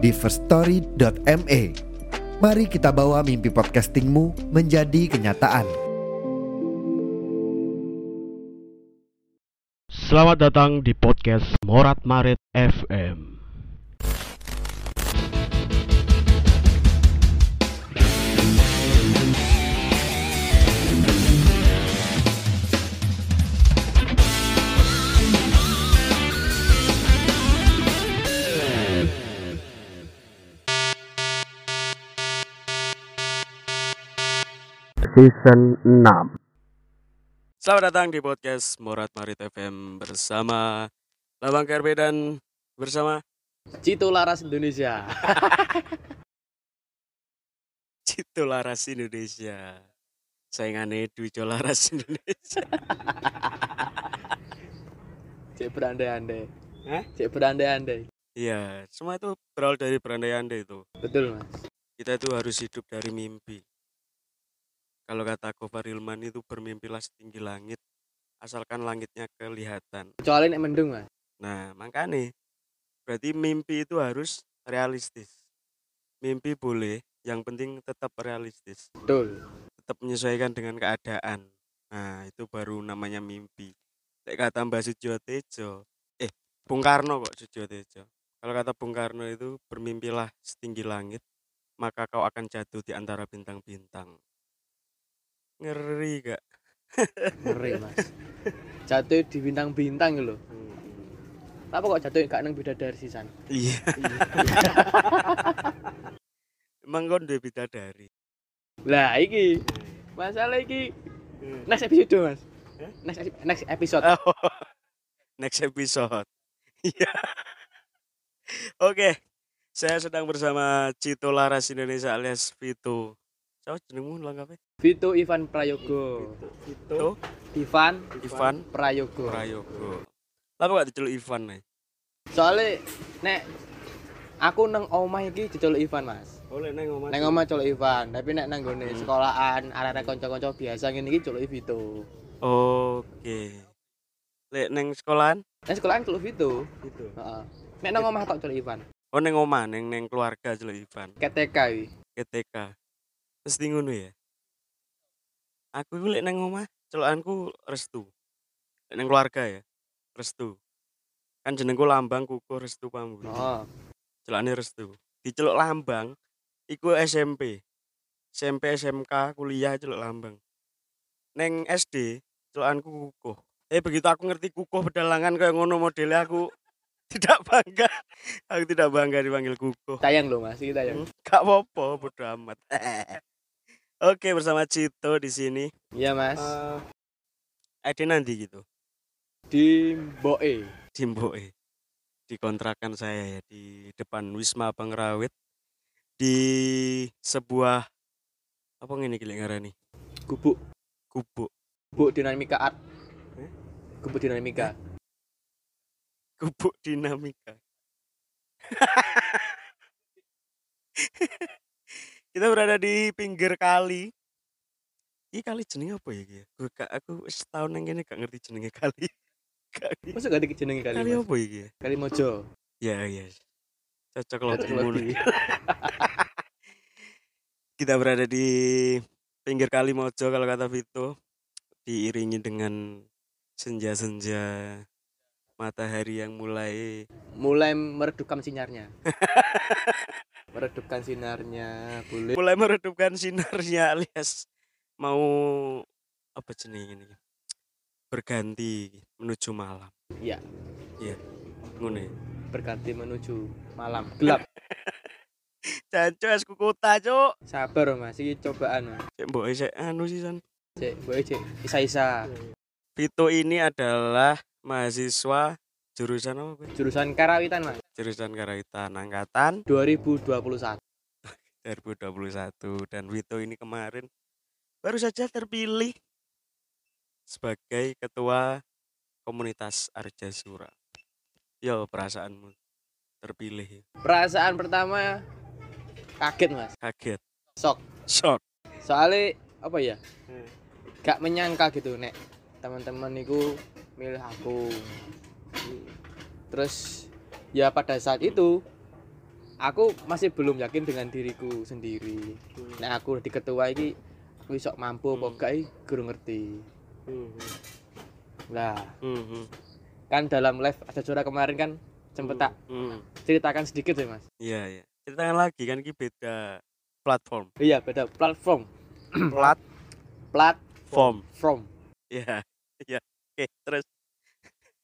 di firststory.me. Mari kita bawa mimpi podcastingmu menjadi kenyataan. Selamat datang di podcast Morat Marit FM. Season 6 Selamat datang di podcast Morat Marit FM bersama Labang KRB dan bersama Cito Laras Indonesia. Cito Laras Indonesia. Saingannya Dwi Laras Indonesia. Cek berandai-andai. Hah? Cek berandai-andai. Iya, semua itu berawal dari berandai-andai itu. Betul, Mas. Kita itu harus hidup dari mimpi. Kalau kata Gofar Hilman itu bermimpilah setinggi langit, asalkan langitnya kelihatan. Kecuali nek mendung, Mas. Nah, makanya berarti mimpi itu harus realistis. Mimpi boleh, yang penting tetap realistis. Betul. Tetap menyesuaikan dengan keadaan. Nah, itu baru namanya mimpi. Lek kata Mbak Sujo Tejo, eh, Bung Karno kok Sujo Tejo. Kalau kata Bung Karno itu bermimpilah setinggi langit, maka kau akan jatuh di antara bintang-bintang. Ngeri gak? Ngeri, Mas. Jatuh di bintang-bintang lho. Apa kok jatuh gak nang bidadari sisan? Iya. Emang kau udah bidadari? Lah, iki. Masalah iki next episode, Mas. Next next episode. Oh, next episode. Iya. Oke, saya sedang bersama Cito Laras Indonesia alias Vito. Siapa jenengmu lengkapnya? Vito Ivan Prayogo. Vito Ivan Ivan Prayogo. Prayogo. Lapa gak diceluk Ivan nih? Soalnya nek aku nang omah iki diceluk Ivan, Mas. Boleh neng ngomong. Neng omah celuk Ivan, tapi nek nang gone sekolahan arek-arek kanca-kanca biasa ngene iki celuk Vito. Oke. Lek neng sekolahan? Nang sekolahan celuk Vito. Itu. Heeh. Nek nang omah tok celuk Ivan. Oh neng omah, neng neng keluarga celuk Ivan. KTK wi. KTK. Mesti ngono ya. Aku iku lek nang omah celukanku Restu. Lek nang keluarga ya. Restu. Kan jenengku Lambang Kuku Restu Pambu. Oh. Celukane Restu. Diceluk Lambang iku SMP. SMP SMK kuliah celuk Lambang. Neng SD celukanku Kukuh. Eh begitu aku ngerti Kukuh pedalangan kayak ngono modelnya aku tidak bangga. Aku tidak bangga dipanggil Kukuh. Tayang lho Mas, iki tayang. Gak apa-apa, bodo amat. Oke, bersama Cito di sini. Iya, Mas. Ade nanti gitu. Di Boe. Jimboe. Di kontrakan saya ya di depan Wisma Pengrawit di sebuah apa ngene iki lek ngarani? Gubuk. Gubuk. Gubuk dinamika art. Eh? Gubuk dinamika. Gubuk dinamika. Kita berada di pinggir kali. Ini kali jenenge apa ya? Gue gak aku wis tahun yang ini gak ngerti jenenge kali. Ngerti. Masa gak dijenengi kali, Kali Mas? apa ya? Kali Mojo. Ya, ya. Cocok loh. Kita berada di pinggir kali Mojo kalau kata Vito. Diiringi dengan senja-senja matahari yang mulai Mulai meredupkan sinarnya. meredupkan sinarnya, boleh. mulai meredupkan sinarnya alias mau apa jenenge ini berganti menuju malam. Iya, Ngono ya. berganti menuju malam gelap. Jancu es kukota, Cuk. Sabar Mas, iki cobaan Mas. Cek mbok sik anu sih San. Cek, boe cek isa-isa. Vito ini adalah mahasiswa jurusan apa? Gue? Jurusan karawitan Mas. jurusan Karawitan angkatan. 2021 2021 dan Wito ini kemarin baru saja terpilih sebagai ketua komunitas Arjasura. Yo perasaanmu terpilih perasaan pertama kaget mas. Kaget? Shock. Shock. Soalnya apa ya? Gak menyangka gitu nek teman-teman itu milih aku terus ya pada saat itu aku masih belum yakin dengan diriku sendiri nek aku di ketua ini aku sok mampu Hmm. gak iki guru ngerti lah Mhm. kan dalam live ada suara kemarin kan sempet tak Mhm. ceritakan sedikit ya mas Iya iya. Ceritakan lagi kan ki beda platform. iya beda platform Plat platform form. Iya. Iya. Oke, terus.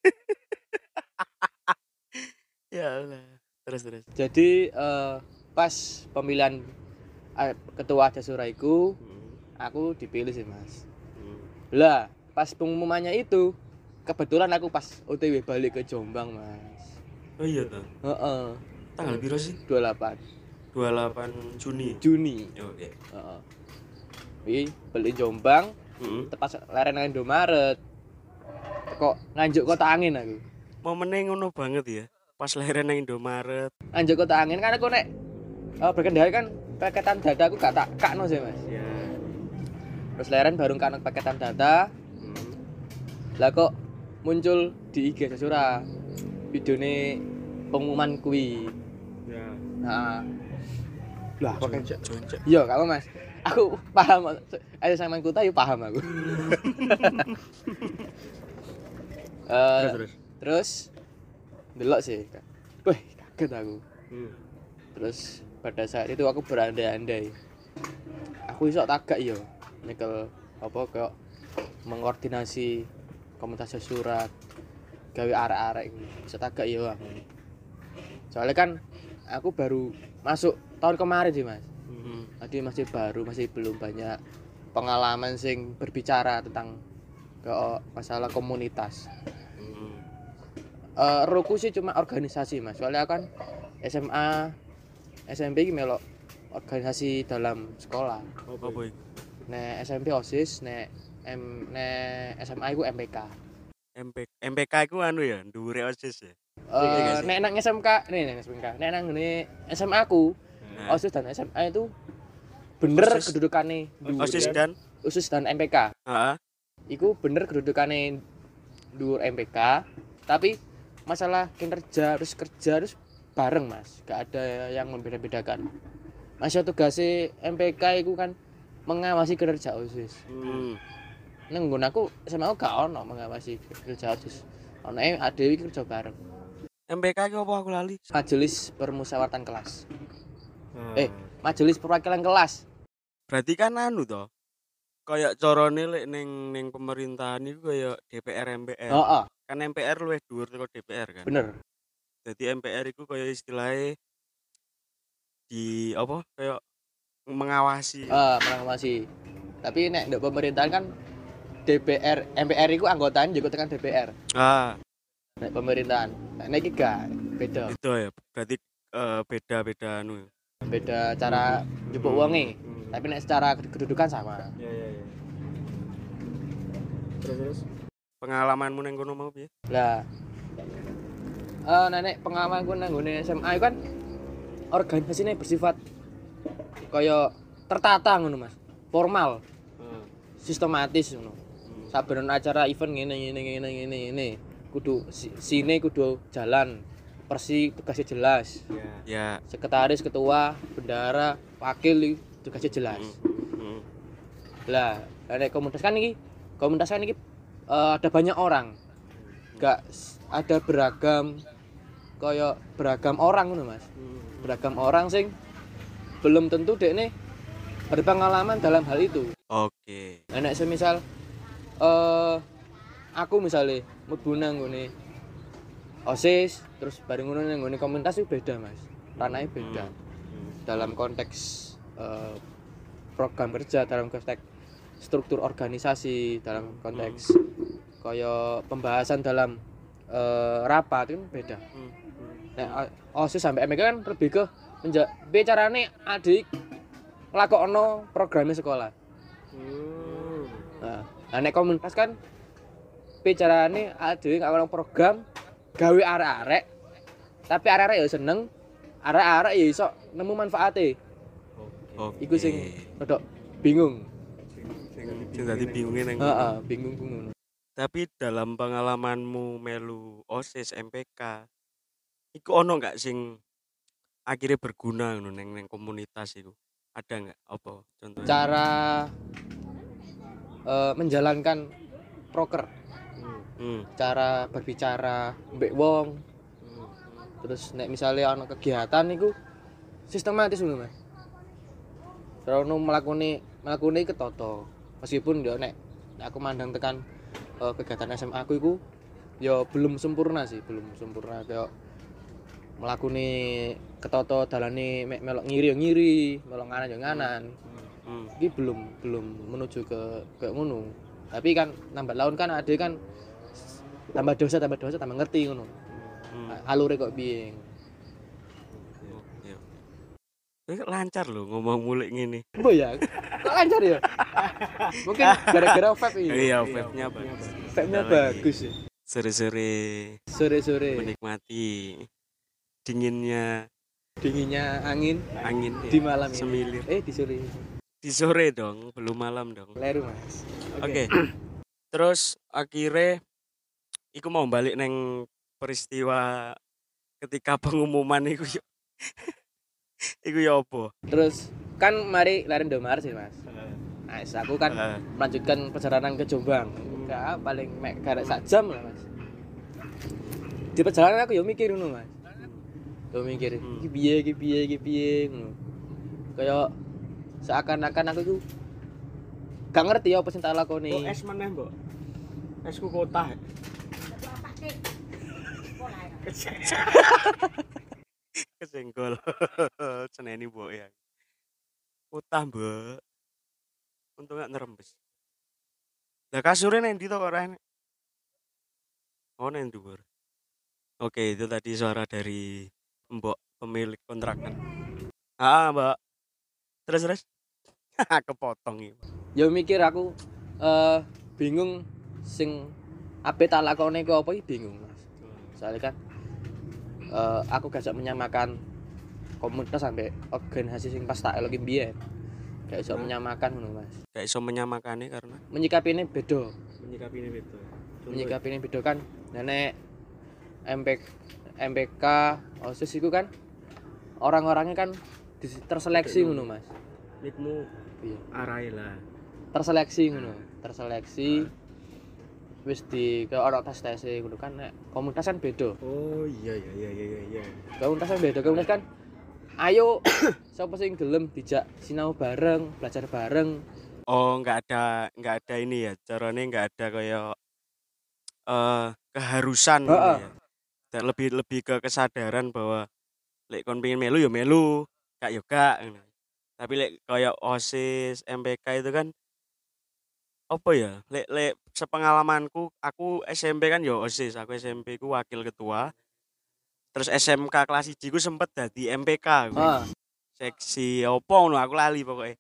ya Allah. Terus terus. jadi eh, pas pemilihan eh, ketua Jasura iku Mhm. aku dipilih sih mas Mhm. lah pas pengumumannya itu kebetulan aku pas OTW balik ke Jombang mas Oh iya tuh. Heeh, Tanggal biru sih? 28 28 Juni. Juni Oke. Heeh. Wih, beli Jombang Heeh. tepat leren nang Indomaret kok nganjuk kota angin aku Momennya ngono banget ya. Pas lahiran nang Indomaret. nganjuk kota angin kan aku nek oh, berkendara kan paketan data aku gak tak kakno sih mas. Ya. terus leren baru kan paketan data Mhm. lah kok muncul di IG Jasura videone pengumuman kuwi. Ya. nah. Lah pakai Joncek, iya apa mas. Aku paham ayo sama kuta yuk paham aku. Eh, Terus terus. terus delok sih wih kaget aku. Hmm. terus pada saat itu aku berandai-andai. Aku iso tagak yo nyekel apa kayak mengkoordinasi komunitas surat gawe arek-arek bisa tagak yo aku. Soalnya kan aku baru masuk tahun kemarin sih mas. Mhm. jadi masih baru masih belum banyak pengalaman sing berbicara tentang ke masalah komunitas. Eh roku sih cuma organisasi mas. Soalnya kan SMA SMP ini melok organisasi dalam sekolah. Apa boy? nek SMP osis nek M nek SMA itu MPK MP MPK itu anu ya, dhuwure OSIS ya. Eh Iya nek nang SMK nih nek SMK nek nang ini SMA aku Nah, osis dan SMA itu bener Osis- kedudukannya dhuwur OSIS dan? Osis dan MPK Heeh. iku bener kedudukannya dhuwur MPK tapi masalah kinerja terus kerja terus bareng mas gak ada yang membeda-bedakan masih tugasnya MPK itu kan mengawasi kinerja OSIS Hmm. neng aku sama aku gak ono mengawasi kinerja OSIS ono yang ada kerja bareng MPK itu apa aku lali? majelis permusyawaratan kelas Eh, Eh. majelis perwakilan kelas berarti kan anu toh. Kayak corone lek ning ning pemerintahan iku kayak DPR MPR. oh, oh Kan MPR luwih dhuwur teko DPR kan. bener Jadi MPR iku kayak istilahnya di apa? Kayak mengawasi. ah mengawasi tapi nek ndek pemerintahan kan DPR MPR itu anggotaan juga tekan DPR Ah, nek pemerintahan nek nek iki gak beda itu ya. Berarti eh, beda-beda anu. beda cara njupuk wonge tapi nek secara kedudukan sama. Ya ya ya. Terus terus. Pengalamanmu neng kono mau piye? lah eh nenek pengalaman gue nang nggone SMA itu kan organisasinya bersifat kaya tertata ngono Mas. Formal. Sistematis ngono. Saben acara event ngene ngene ngene ngene ngene. Kudu si- sine kudu jalan. Persi tugasnya jelas. Ya. sekretaris ketua bendara wakil tugasnya jelas. Hmm. lah nek komunitas kan ini komunitas kan ini eh, ada banyak orang. Gak ada beragam kaya beragam orang ngono mas. Beragam orang sing belum tentu dek nih berpengalaman dalam hal itu. Oke. Nah, nek semisal eh aku misalnya mlebu nang nggone OSIS terus bareng ngono nang nggone komunitas itu beda mas. Ranahnya beda. Dalam konteks eh, program kerja dalam konteks struktur organisasi dalam konteks kaya pembahasan dalam eh, rapat itu kan beda Hmm. o- OSIS sampai MPK kan lebih ke menja piye carane adik nglakokno programnya sekolah Hmm. nah, nah nek komunitas kan carane adik nglakokno program gawe arek-arek tapi arek-arek ya seneng arek-arek ya iso nemu manfaate Oke. iku sing rodok bingung sing dadi bingungnya neng. heeh bingung bingung Tapi dalam pengalamanmu melu OSIS MPK, iku ono nggak sing akhirnya berguna ngono neng neng komunitas iku? Ada nggak apa contohnya? cara eh, menjalankan proker Hmm. cara berbicara mbek wong terus nek misalnya ana kegiatan niku sistematis ngono Mas. Rono melakoni melakoni ketoto. Meskipun yo nek aku mandang tekan eh, kegiatan SMA aku iku yo belum sempurna sih, belum sempurna kayak melakoni ketoto dalane mek melok ngiri yo ngiri, melok nganan yo nganan. Hmm. Iki belum belum menuju ke ke ngono. Tapi kan lambat laun kan ada kan tambah dosa tambah dosa tambah ngerti ngono. Hmm. Alure kok piye. Ini lancar loh ngomong mulik ngene. Oh ya, kok lancar ya? Mungkin gara-gara vape ini. Iya, vape-nya bagus. Vape-nya bagus ya. Sore-sore Sore-sore menikmati dinginnya dinginnya angin angin di malam ini. semilir. Eh di sore. Di sore dong, belum malam dong. Leru mas. Oke. Terus akhirnya iku mau balik neng peristiwa ketika pengumuman iku yo. iku ya apa? Terus kan mari lari Indomaret sih mas. Nah, aku kan melanjutkan perjalanan ke Jombang. Enggak paling mek garek sak jam lah mas. Di perjalanan aku ya mikir ngono mas. Yo mikir, Hmm. iki piye iki piye iki piye ngono. Kayak seakan-akan aku tuh gak ngerti apa sing tak lakoni. Oh, es meneh, Mbok. Esku kota. Kesenggol. Seneni mbok ya. Utah, Mbok. Untung gak nerembes. Lah kasurnya neng di to kok ora enek? Oh, neng dhuwur. Oke, itu tadi suara dari Mbok pemilik kontrakan. Ah, Mbak. Terus terus. Kepotong ya mikir aku eh bingung sing ape tak lakoni ku apa iki bingung Mas. Soalnya kan eh aku gak bisa menyamakan komunitas sampai organisasi sing pas tak eloki mbiyen. Gak bisa Hmm. menyamakan ngono Mas. Gak iso menyamakannya karena Menyikapi ini beda. menyikapi ini betul. Menyikapi ini beda kan. Nenek MPK MPK OSIS itu kan orang-orangnya kan terseleksi ngono Mas. Nikmu Iya. arai lah. terseleksi ngono terseleksi wis di ke orang tes tes ngono kan komunitas kan beda Oh iya iya iya iya iya. komunitas kan beda komunitas kan ayo siapa sing gelem dijak sinau bareng belajar bareng Oh nggak ada nggak ada ini ya caranya nggak ada kayak eh keharusan gitu Heeh. ya. Dan lebih lebih ke kesadaran bahwa lek kon pengen melu ya melu, gak yo gak. ngono. Tapi lek kayak OSIS, MPK itu kan apa ya? Lek lek sepengalamanku aku SMP kan yo OSIS, aku SMP ku wakil ketua. Terus SMK kelas 1 ku sempet dadi MPK. aku. ah seksi opo ngono aku lali pokoknya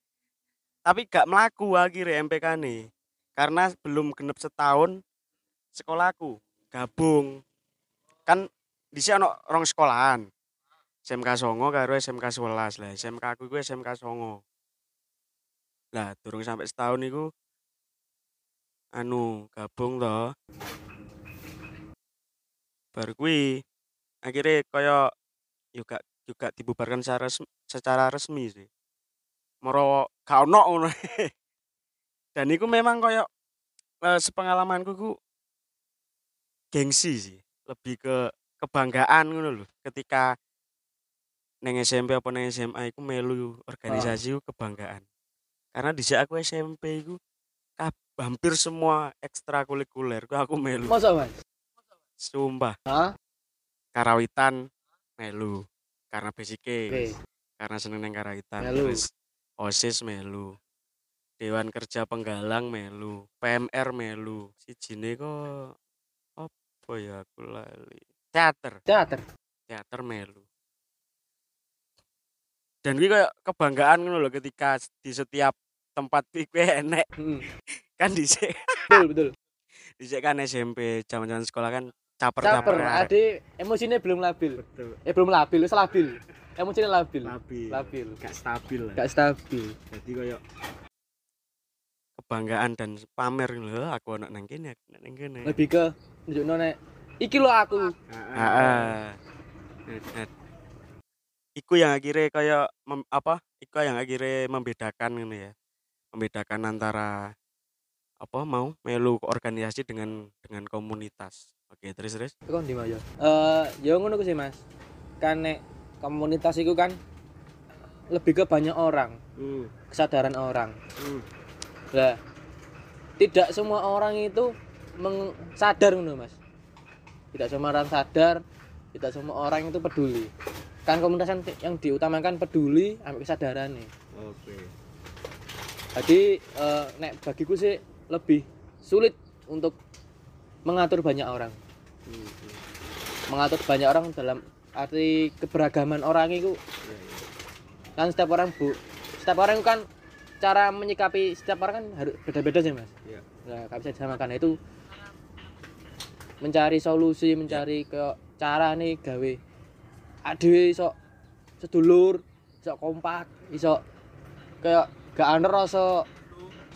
tapi gak melaku akhirnya MPK nih karena belum genep setahun sekolahku gabung kan di sini ono rong sekolahan SMK Songo karo SMK 11 lah SMK aku gue SMK Songo lah durung sampai setahun itu anu gabung toh baru kui akhirnya kaya juga juga dibubarkan secara resmi, secara resmi sih. Moro gak ono ngono. Dan itu memang kaya eh, sepengalamanku ku gengsi sih. Lebih ke kebanggaan ngono loh ketika neng SMP apa neng SMA iku melu organisasi ku kebanggaan. Karena di aku SMP iku kab- hampir semua ekstrakurikuler ku aku melu. Masa mas? Sumpah. Hah? karawitan melu. Karena basicnya oke. karena seneng neng karawitan Melu. terus osis melu. Dewan kerja penggalang melu. PMR melu. Si jine kok apa ya aku lali? Teater. Teater? Teater melu. Dan gue kayak kebanggaan ngono loh ketika di setiap tempat gue enek. Hmm, kan di betul betul. di kan SMP zaman-zaman sekolah kan caper caper caper ade emosinya belum labil. Betul. Eh belum labil wis labil. Emosinya labil. Labil. Labil. Gak stabil lah. Gak stabil. Jadi kayak kebanggaan dan pamer loh aku anak nang kene aku anak nang kene. Lebih ke nunjukno nek iki lo aku. Heeh. Net, net. Iku yang akhirnya kayak mem- apa? Iku yang akhirnya membedakan ini ya. Membedakan antara apa mau melu organisasi dengan dengan komunitas. Oke, terus terus. Iku ndi Mas ya? Eh, ya ngono sih Mas. Kan nek komunitas iku kan lebih ke banyak orang, Hmm. kesadaran orang. hmm. Lah, tidak semua orang itu meng- sadar ngono Mas. Tidak semua orang sadar, tidak semua orang itu peduli. Kan komunitas yang, diutamakan peduli ambil kesadaran nih. Oke. Jadi eh, nek bagiku sih lebih sulit untuk mengatur banyak orang. Hmm. Mengatur banyak orang dalam arti keberagaman orang itu Iya, iya. kan setiap orang bu setiap orang kan cara menyikapi setiap orang kan harus beda-beda sih mas Iya. nah gak bisa disamakan itu mencari solusi mencari ke cara nih gawe adewe iso sedulur iso kompak iso kayak gak ana rasa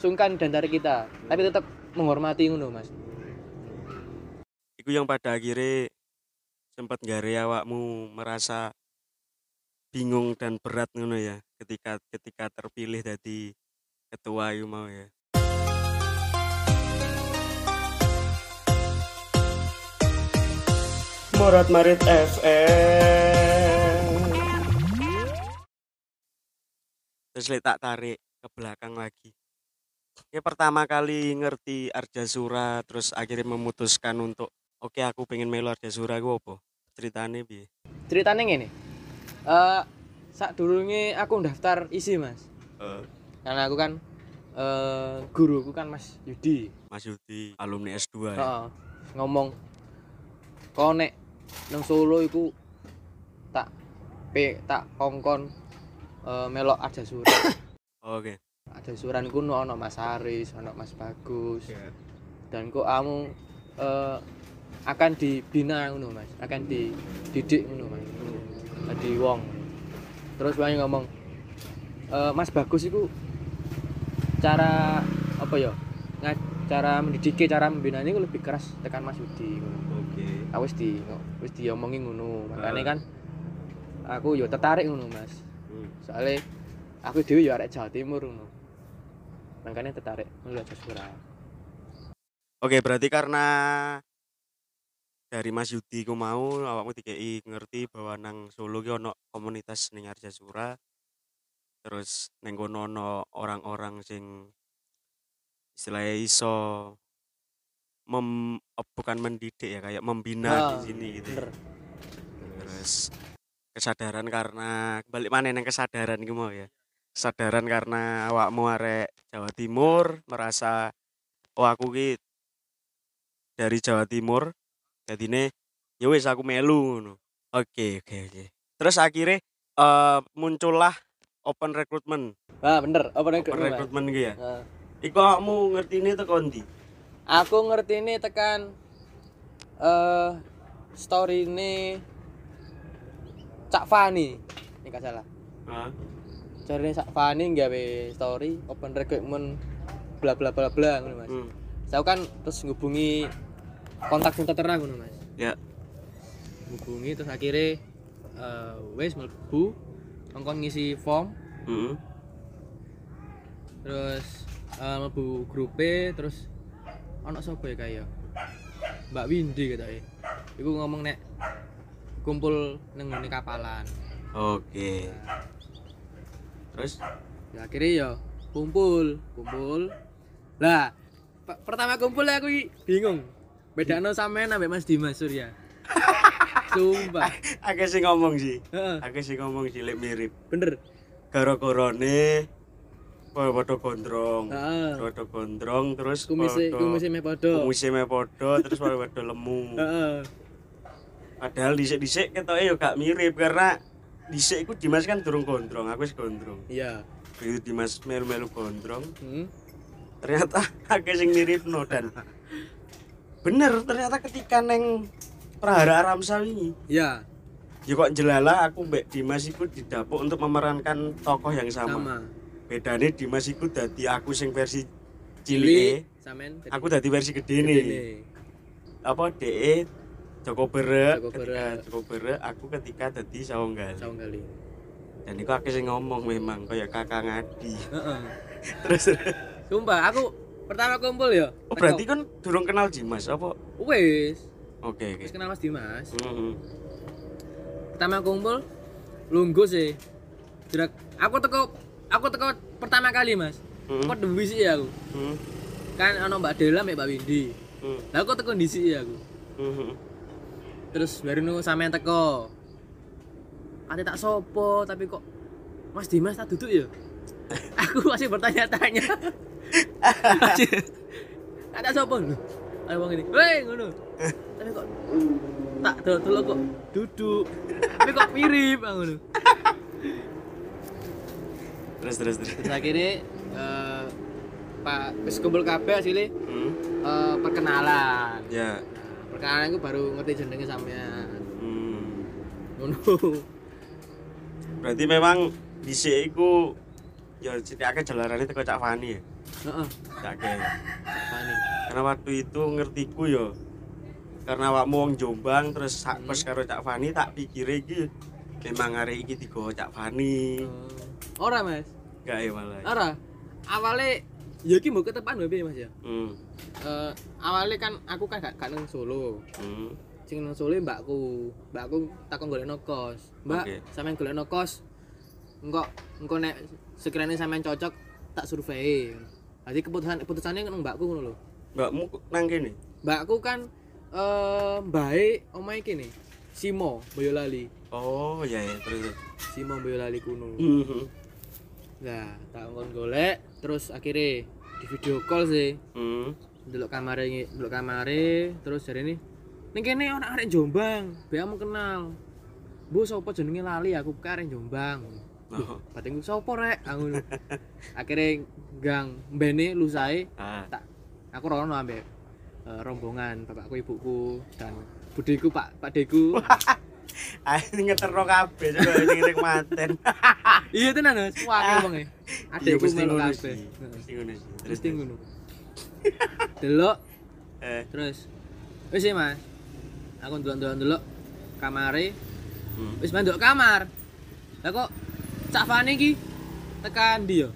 sungkan dan dari kita tapi tetap menghormati ngono mas Iku yang pada akhirnya sempat gare awakmu merasa bingung dan berat ngono ya ketika ketika terpilih jadi ketua iku mau ya. Morat Marit FM. Terus lek tak tarik ke belakang lagi. Ya pertama kali ngerti Arjasura terus akhirnya memutuskan untuk oke aku pengen melu Arjasura gue apa? Ceritanya bi. ceritanya gini eh saat dulunya aku daftar isi mas karena aku kan eh guruku kan mas Yudi Mas Yudi alumni S2 ya. Ngomong kau nek nang Solo iku tak pe tak kongkon eh, melok aja surat Oke. Aja suran ku ono Mas Aris ono Mas Bagus dan kok kamu eh, akan dibina ngono Mas akan dididik ngono Mas jadi wong terus banyak ngomong eh, Mas Bagus itu cara apa ya cara mendidiknya cara membina ini lebih keras tekan Mas Yudi. Oke. aku wis di wis diomongin ngono makanya Ah. kan aku yo tertarik ngono Mas Hmm. soalnya aku dhewe yo arek Jawa Timur ngono makanya tertarik melu aja surah Oke, berarti karena dari Mas Yudi ku mau awakmu dikei ngerti bahwa nang Solo ki ono komunitas ning Arjasura. Terus neng kono ono orang-orang sing istilahnya iso mem eh, bukan mendidik ya kayak membina Ah, di sini gitu. bener Terus kesadaran karena balik mana yang kesadaran gitu mau ya. Kesadaran karena awakmu arek Jawa Timur merasa oh aku ki dari Jawa Timur jadi nih ya wis aku melu. Oke oke oke. Terus akhirnya eh muncullah open recruitment. ah bener apa nek Open recruitment gitu ya. Nah, Iku kamu ngerti ini tuh kondi. aku ngerti ini tekan eh story ini Cak Fani ini gak salah cari Cak Fani gawe story open recruitment bla bla bla bla ngono Mas Hmm. saya kan terus ngubungi kontak kontak terang ngono Mas Ya. hubungi terus akhirnya eh wes mlebu ngongkon ngisi form Hmm. terus eh mlebu grupe terus ono sapa ya kaya Mbak Windy gitu ya iku ngomong nek kumpul ngene kapalan Oke. Terus? Ya akhirnya ya kumpul kumpul. Lah pe- pertama kumpul aku bingung. Bedano sampean ambek Mas Dimas Surya. Sumpah. Akeh sing ngomong sih. Akeh sing ngomong sih mirip. bener. Gara-garane padha gondrong. heeh. Padha gondrong terus kumise kumise meh padha. kumise padha terus padha lemu. heeh. Padahal dhisik-dhisik ketoke yo gak mirip karena dhisik iku Dimas kan durung gondrong aku wis gondrong. Iya. Begitu Dimas melu-melu gondrong. Hmm. ternyata akeh sing miripno dan bener ternyata ketika neng Prahara Ramsa ini iya. ya kok jelala aku mbak Dimas iku didapuk untuk memerankan tokoh yang sama, sama. Bedanya Dimas iku dadi aku sing versi Cili cilik samen aku dadi versi gede nih apa DE Joko Bere Joko Bere. Joko Bere aku ketika dadi Sawanggal Saung kali dan itu aku sing ngomong memang kayak kakak ngadi heeh. Terus sumpah aku pertama kumpul ya. Oh berarti kan durung kenal Dimas apa? Wis. Oke oke. Wis kenal Mas Dimas. Mhm. pertama kumpul lungguh sih. Jerak, aku teko aku teko pertama kali mas. Mhm. aku dewi sih aku? Mhm. kan ono mbak Dela mbak Windy. Mhm. lah aku teko di sini aku? Mhm. Terus baru nunggu sampean teko. Ate tak sopo tapi kok Mas Dimas tak duduk ya? Aku masih bertanya-tanya. Masih ada sopo. Lho ada wong ini. Weh ngono. Tapi kok tak dulu kok duduk. Tapi kok mirip ah, ngono. Terus terus terus. Terus akhirnya eh, Pak wis kumpul kabeh hasilnya Hmm. eh, perkenalan. Ya. Nah, perkenalan itu baru ngerti jenenge sampean. Hmm. ngono. Berarti memang dhisik iku ya akeh jalarane teko Cak Fani ya? Heeh. Cak Fani. Karena waktu itu ngertiku yo karena awakmu wong Jombang terus sak Hmm. karo Cak Fani tak pikire iki memang arek iki digowo Cak Fani. Eh, ora mas. Enggak ya malah. Ora. Awalnya ya iki mbok ketepan wae mas ya? Hmm. Eh, awalnya kan aku kan gak, gak nang Solo Hmm. sing nang Solo mbakku mbakku takon golekno kos mbak Oke. sampean golekno kos engko engko nek sekiranya sampean cocok tak survei jadi keputusan keputusannya nang mbakku ngono lho mbakmu nang kene mbakku kan eh baik omahe kene Simo Boyolali oh iya ya terus. Simo Boyolali kuno Hmm. nah tak golek terus akhirnya di video call sih Hmm. Delok kamare delok kamare terus jare ini. Ning kene ana arek Jombang be kamu kenal. Bu sapa jenenge lali? Aku ke arek Jombang. Oh. batinku sapa rek? Aku ngono. akhirnya gang mbene lusae Ah. tak aku rono ambek eh, rombongan bapakku ibuku dan budiku pak pak deku. Ah, ini ngeterno kabeh coba ini ngerek manten. iya tenan mas. Wah wong e. Iya, adekku melu kabeh. Mesti ngono mesti ngono delok. Eh. Terus. Wis ya mas. Aku ndelok-ndelok ndelok kamare. Hmm. wis manduk kamar. Lah kok cak Fani iki tekan ndi yo?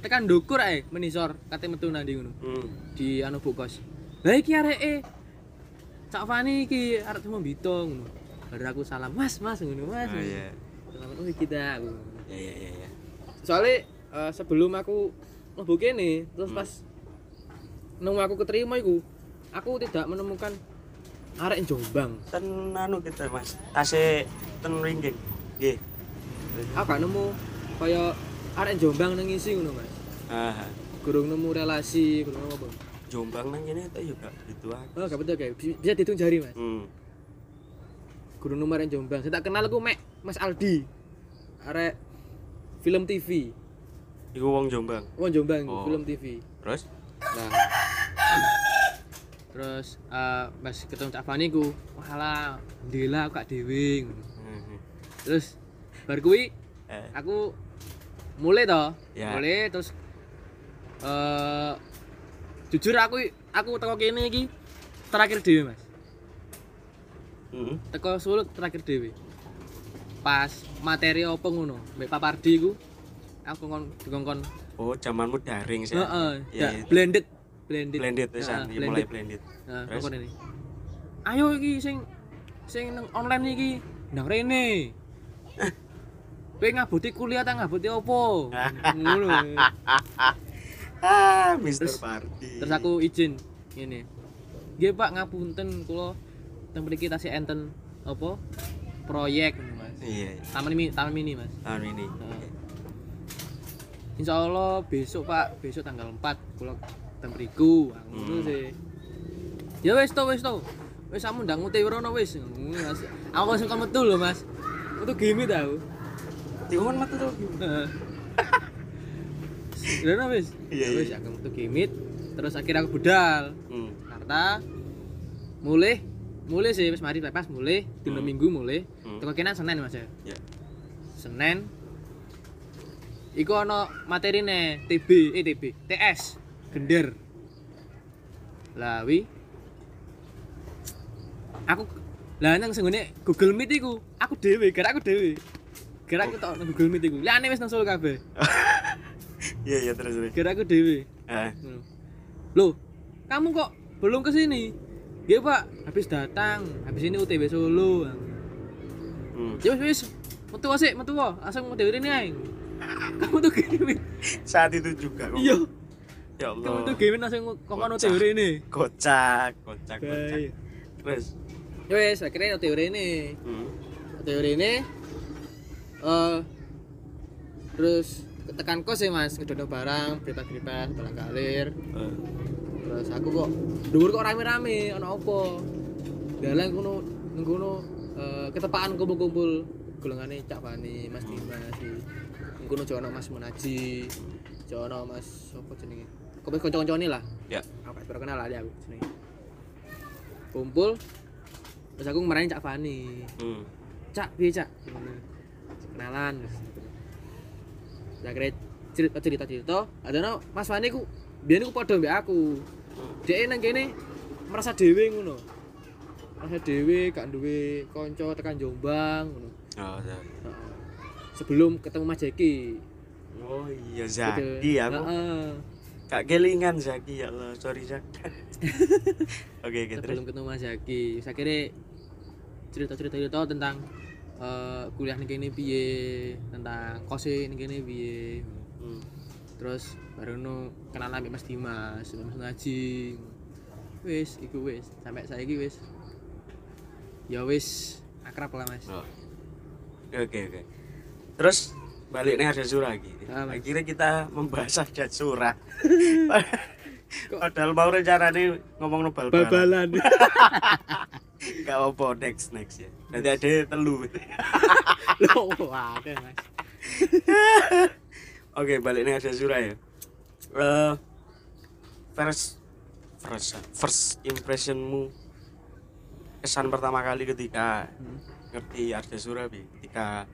Tekan ndukur ae menisor. Kate metu nang ndi ngono? Hmm. di anu bukos lah iki areke cak Fani iki arek cuma bito ngono. Baru aku salam mas mas ngono mas Oh iya. salam oh kita aku Ya ya ya ya. soalnya eh, sebelum aku mlebu kene terus Hmm. pas nemu aku keterima iku aku tidak menemukan arek Jombang Ten anu kita Mas. Tase ten ringgit. Nggih. aku gak nemu kaya arek Jombang nang ngisi ngono Mas Ah. gurung nemu relasi gurung nemu apa Jombang nang kene itu juga gitu ah. oh gak betul kayak Bi- bisa dihitung jari Mas Hmm. gurung nemu arek Jombang saya tak kenal aku mek Mas Aldi arek film TV Iku wong Jombang. oh Jombang Oh. film TV Terus? Nah. Terus eh pas ketemu Cak Fani ku, walah, ndela aku dhewe ngono. Hmm. Terus bar kuwi Eh. aku mulai toh, Ya. mulai terus eh jujur aku aku teko kene iki terakhir dhewe Mas. Hmm. Teko terakhir dhewe. Pas materi apa ngono, mbek Papardi ku aku kon dikongkon Oh, zamanmu daring sih. Iya, da- iya. blended blended. Blended pisan, Heeh, iki mulai blended. Nah, Terus? ini? Ayo iki sing sing nang online iki ndang rene. Kowe ngabuti kuliah ta ngabuti opo? Ngono. Ah, Mr. Terus- Party. Terus aku izin ngene. Nggih Pak ngapunten kula teng mriki tasih enten apa? Proyek Mas. Iya, Taman mini, taman mini Mas. tahun ini. Heeh. Insya Allah besok Pak, besok tanggal 4 kula teng mriku. Ah, Ngono Hmm. sih. Ya wis to wis to. wis kamu ndang ngute rono wis Ngono, Mas. aku langsung kon metu lho mas metu game tau Diomong metu tuh. Heeh. Rono wis Iya, wis iya. aku metu game terus akhirnya aku budal Hmm. Jakarta mulai mulai sih wis mari pas mulai dino Hmm. minggu mulai Hmm. teko kene Senin Mas ya Ya. Senin iku ana materine TB eh TB TS gender lah wi aku lah nang senggone Google Meet iku aku dhewe gara aku dhewe gara aku tok Google Meet iku liyane wis nang Solo kabeh Iya iya terus terus. gara aku dhewe Eh. Ngono. Loh, kamu kok belum ke sini? Ya Pak, habis datang, habis ini UTB Solo. Hmm. Ya wis wis, metu sik, metu. Langsung UTB ini ae. Kamu tuh gini. Saat itu juga. kok. Iya, Ya kamu Allah. tuh gini langsung kokon UTB ini. Kocak, kocak, kocak. Terus. Ya wis, akhirnya UTB ini. Hmm. UTB ini eh terus tekan kos ya mas ngedono barang bebas-bebas barang kalir Eh. terus aku kok dhuwur kok rame-rame ana apa dalan kono ning kono eh, ketepaan kumpul-kumpul golongane Cak Bani Mas Dimas si ning kono jono Mas Munaji. Jono Mas sapa jenenge? Kok wis kanca-kancane lah. Ya. aku gak kenal lah dia aku jenenge. Kumpul terus aku ngemarahin Cak Bani Hmm. Cak piye Cak? Kenalan terus. Akhirnya cerita cerita cerita ada no Mas Fani ku biar ku podo mbak aku. Dia nang kene merasa dewe ngono. Merasa dewe gak duwe konco tekan Jombang ngono. Oh, ya. Heeh. Sebelum ketemu Mas Jeki Oh iya Gitu. Zaki aku Heeh. gak kelingan Zaki ya Allah sorry Zak. Oke oke terus. sebelum ketemu Mas Jaki saya kira cerita cerita cerita tentang eh, kuliah nih kene piye tentang kose nih kene piye Hmm. terus baru nu kenal ambek Mas Dimas Mas Naji wis iku wis sampai saiki wis ya wis akrab lah Mas Oh. Oke oke. Terus balik nih ada surah lagi. Mas. Akhirnya kita membahas ada surah. Padahal mau rencana nih ngomong no bal-balan. bal-balan Gak apa next next ya. Nanti ada telu. loh ada Mas Oke balik nih ada surah ya. Eh first first first impressionmu kesan pertama kali ketika Hmm. ngerti Arda Surah Bi? ketika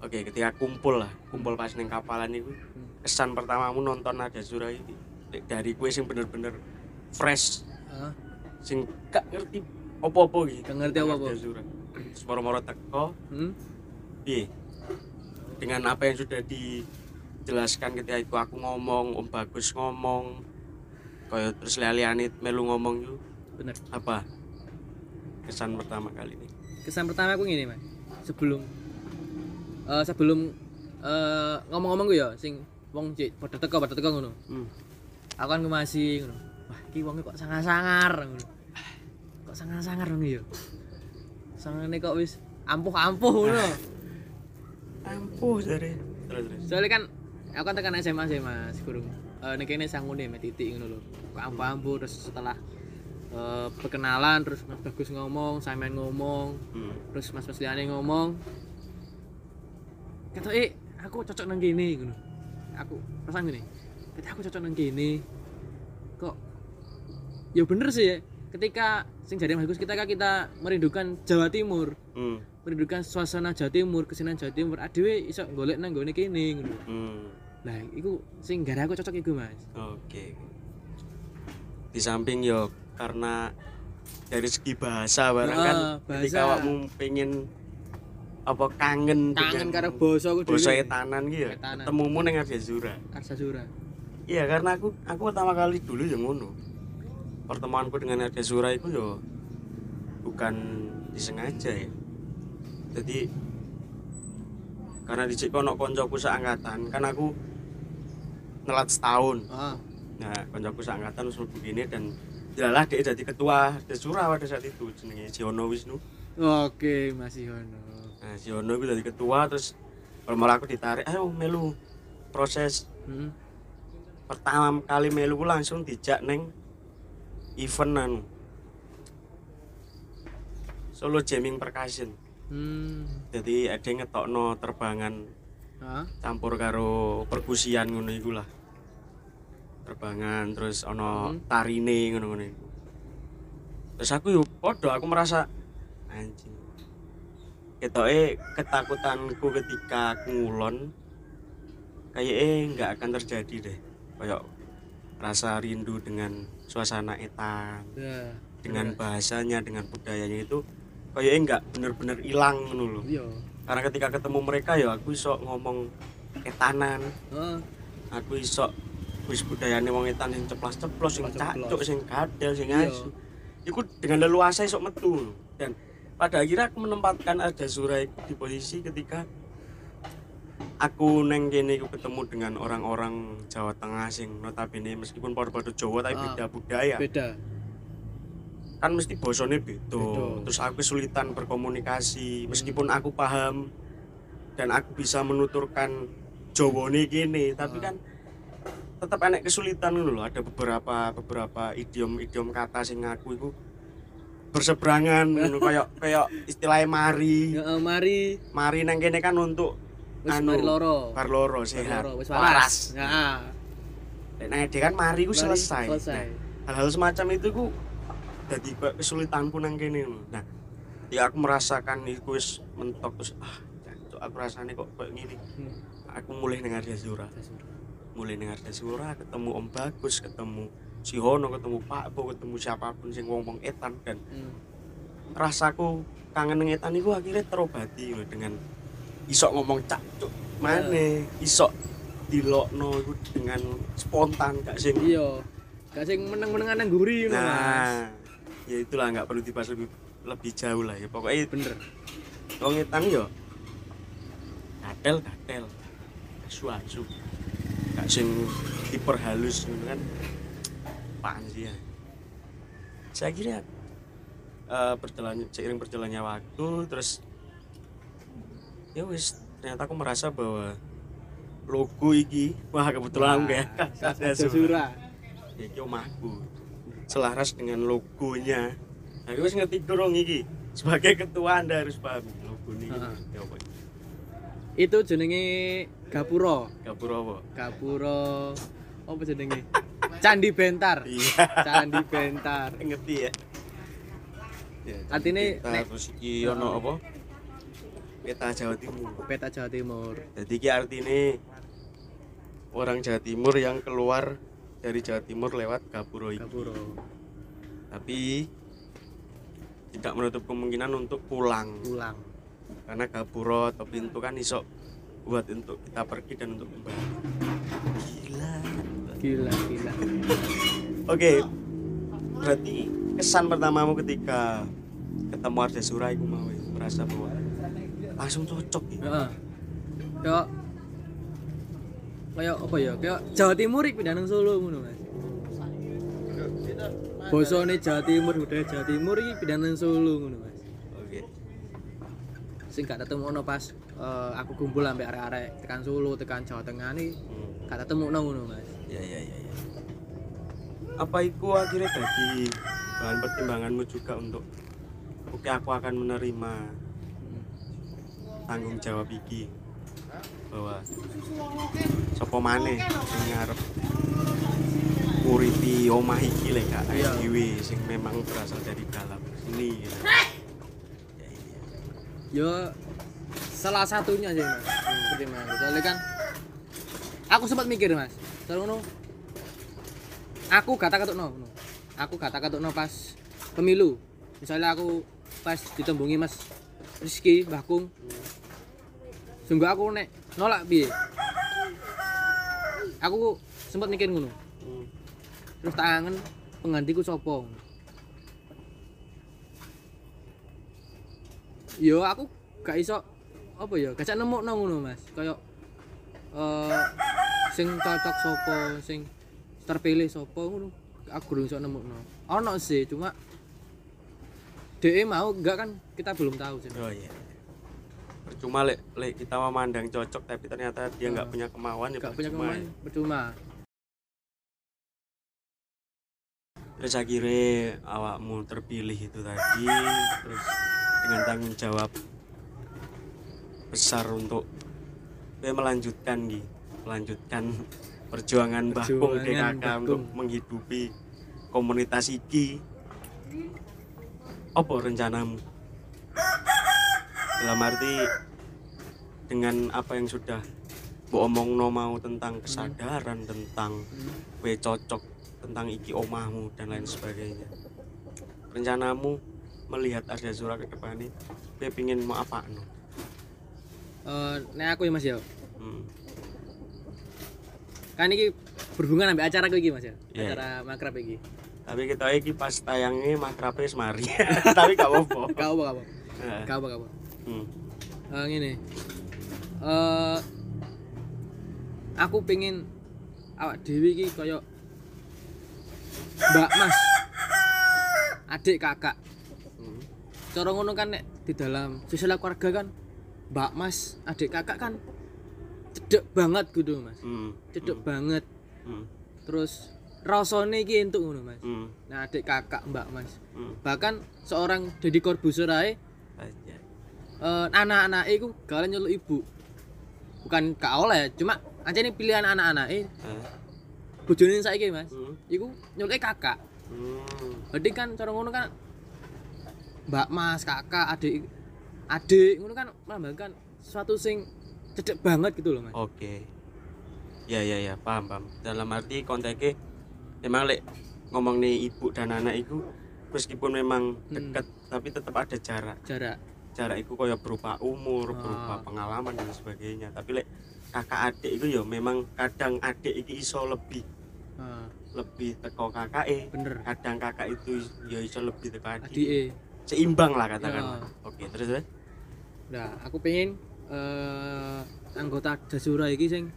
oke ketika kumpul lah kumpul pas neng kapalan itu kesan pertamamu nonton Arda Surah ini dari kue sing bener-bener fresh. Hah? sing gak ngerti opo-opo gitu Gak ngerti apa-apa. Terus moro-moro teko. Hmm? piye? Dengan apa yang sudah dijelaskan ketika itu aku ngomong Om Bagus ngomong kayak terus lalianit melu ngomong yuk bener. Apa? Kesan pertama kali ini. Kesan pertama aku gini Mas. Sebelum eh, sebelum eh, ngomong-ngomong gue ya sing wong cek pada teko pada teko ngono. Hmm. aku kan masih ngono. Wah iki wonge kok sangar-sangar ngono. Kok sangar-sangar ngono ya? Sangane kok wis ampuh-ampuh ngono. Ampuh dari terus terus. Soalnya kan aku kan tekan SMA sih mas kurung eh nek kene sangune mek titik ngono lho. Kok ampuh-ampuh terus setelah eh, perkenalan terus Mas Bagus ngomong Simon ngomong hmm. terus Mas Mas Liane ngomong kata eh aku cocok nang kene ngono aku perasaan gini kata aku cocok nang kene kok ya bener sih ya ketika sing jadi bagus kita kita merindukan Jawa Timur Hmm. merindukan suasana Jawa Timur kesenian Jawa Timur adewe iso golek nang gone kene ngono Hmm. lah iku sing gara aku cocok iku Mas Oke. Di samping yo karena dari segi bahasa barang Ah, kan bahasa. ketika awakmu pengen apa kangen kangen dengan karo basa aku basa etanan ki ya. Ketemumu ning Arjasura. Karsasura Iya karena aku aku pertama kali dulu ya ngono. Pertemuanku dengan Arjasura itu yo bukan disengaja ya. Jadi karena di kono koncoku seangkatan kan aku nelat setahun ah Nah, koncoku seangkatan mlebu kene dan jelalah dia jadi ketua Desura pada saat itu jenenge Siono Wisnu. oke Mas Yono Nah, Siono itu jadi ketua terus malah aku ditarik, ayo melu proses hmm. pertama kali melu ku langsung dijak neng event anu Solo jamming percussion. hmm Jadi ada yang ngetokno terbangan Hah? campur karo perkusian ngono iku lah. Terbangan terus ono Hmm. tarine ngono-ngono iku. Terus aku yo podo aku merasa anjing. Ketoke ketakutanku ketika ngulon kayaknya nggak akan terjadi deh. Kayak rasa rindu dengan suasana etan, ya dengan bahasanya, dengan budayanya itu kayaknya nggak bener-bener hilang lho. iya Karena ketika ketemu mereka ya aku iso ngomong etanan, Heeh. aku iso wis budayane wong etan sing ceplas-ceplos, sing cacuk, sing gadel, sing Iya. asu. Iku dengan leluasa iso metu dan pada akhirnya aku menempatkan ada surai di posisi ketika aku neng kene iku ketemu dengan orang-orang Jawa Tengah sing notabene meskipun padha-padha Jawa tapi Ah. beda budaya. Beda. Kan mesti bosone beda. Terus aku kesulitan berkomunikasi meskipun aku paham dan aku bisa menuturkan Jawane gini tapi Ah. kan tetap enak kesulitan loh ada beberapa beberapa idiom-idiom kata sing aku itu berseberangan kayak kayak istilahnya mari. Ya eh, mari. Mari nang kene kan untuk wis Anu, mari loro. bar loro sehat. loro wis waras. waras. Ya. Nek nang ade kan mari ku selesai. selesai. Nah, hal-hal semacam itu ku jadi kesulitanku nang kene lho. Nah, ya aku merasakan iku wis mentok terus ah aku rasane kok kayak gini. Hmm. Aku mulai dengar Jazura. Mulai dengar Jazura, ketemu Om Bagus, ketemu si Hono, ketemu Pak Bo, ketemu siapa pun sing wong-wong etan dan Hmm. rasaku kangen nang etan iku akhirnya terobati lho dengan iso ngomong cak cuk maneh iso dilokno iku dengan spontan gak sing iya gak sing meneng-menengan nang guri ngono Mas Nah, ya itulah nggak perlu dibahas lebih lebih jauh lah ya. Pokoknya bener wong etan yo gatel gatel asu asu gak sing diperhalus kan apaan sih ya saya kira eh berjalan seiring berjalannya waktu terus ya wis ternyata aku merasa bahwa logo iki wah kebetulan aku ya Jazura ya iki omahku. Selaras dengan logonya. Nah wis ngerti dorong iki. Sebagai ketua anda harus paham logo ini. Heeh. ya apa itu jenenge Gapuro gapura apa? Gapuro apa jenenge? Candi Bentar. Iya. Candi Bentar. Ngerti ya? Ya Artinya, nek- terus iki ono apa? Peta Jawa Timur. Peta Jawa Timur. Jadi iki artinya orang Jawa Timur yang keluar dari Jawa Timur lewat Gapuro iki. Gapuro. Tapi tidak menutup kemungkinan untuk pulang. Pulang. Karena gapuro atau pintu kan iso buat untuk kita pergi dan untuk kembali gila gila oke berarti kesan pertamamu ketika ketemu Arda Sura iku mau ya, merasa bahwa langsung cocok ya Heeh. Kayak kayak apa ya? Kayak Jawa Timur pindah nang Solo ngono, Mas. Bosone Jawa Timur, budaya Jawa Timur iki pindah Solo ngono, Mas. oke Sing gak ketemu ono pas eh, aku kumpul ambek arek-arek tekan Solo, tekan Jawa Tengah nih Hmm. gak ketemu ngono, Mas. Ya ya ya ya apa itu akhirnya jadi bahan pertimbanganmu juga untuk oke aku akan menerima tanggung jawab iki bahwa sapa maneh sing ngarep nguripi omah iki lek gak Iya. dhewe sing memang berasal dari dalam sini gitu. Ya, iya. Ya salah satunya aja, Mas. Pertimbangan. Soalnya kan aku sempat mikir, Mas. Soalnya ngono aku gak tak no, aku gak tak no pas pemilu. Misalnya aku pas ditembungi mas Rizky Mbah Kung sungguh aku nek nolak piye? Aku sempat mikir ngono. Terus tak angen penggantiku sopo yo aku gak iso apa ya gak nemu ngono mas. Kayak eh sing cocok sopo sing terpilih sopo ngono? Aku belum iso nemu ono sih cuma DE mau enggak kan? Kita belum tahu sih. Oh iya. Percuma lek lek kita memandang cocok tapi ternyata dia nggak Oh. punya kemauan ya enggak punya kemauan ya. percuma. Terus akhirnya awakmu terpilih itu tadi terus dengan tanggung jawab besar untuk gue melanjutkan Gi. Melanjutkan perjuangan Perjuangan DKK Mbah untuk menghidupi komunitas iki. Apa rencanamu? Dalam arti dengan apa yang sudah Bu omong no mau tentang kesadaran tentang kue cocok tentang iki omahmu dan lain sebagainya. Rencanamu melihat Arda Sura ke depan ini kue pingin mau apa no Eh, nek aku ya Mas ya. hmm. Kan iki berhubungan sampai acara iki Mas ya. Iya, Acara makrab iki. tapi kita iki pas tayangnya makrabe semari tapi gak apa-apa Gak apa gak apa. Nah, Gak apa gak apa. hmm. Eh, ngene. Eh aku pengen awak dewi iki kaya Mbak Mas. Adik kakak. Hmm. Cara ngono kan nek di dalam sosial keluarga kan Mbak Mas, adik kakak kan cedek banget gitu Mas. Hmm. Cedek banget. Hmm. Terus rasane iki entuk ngono Mas. Hmm. Nah, adik kakak Mbak Mas. Hmm. Bahkan seorang Corbuzier ae Aja. eh, anak-anak gak oleh nyeluk ibu. Bukan gak oleh, cuma aja nih pilihan anak-anak eh Ah. bojone saiki Mas. Hmm. Iku nyeluk kakak. Hmm. Berarti kan cara ngono kan Mbak Mas, kakak, adik adik ngono kan melambangkan sesuatu sing cedek banget gitu loh Mas. Oke. Ya ya ya, paham paham. Dalam arti konteknya emang lek ngomong nih ibu dan anak itu meskipun memang Hmm. dekat tapi tetap ada jarak. Jarak. Jarak itu kayak berupa umur, berupa Ah. pengalaman dan sebagainya. Tapi lek kakak adik itu ya memang kadang adik iki iso lebih Nah, lebih teko kakak eh bener. kadang kakak itu ya iso lebih teko adik Adike. seimbang lah katakanlah Ya. oke terus terus Nah, aku pengen eh anggota Dasura iki sing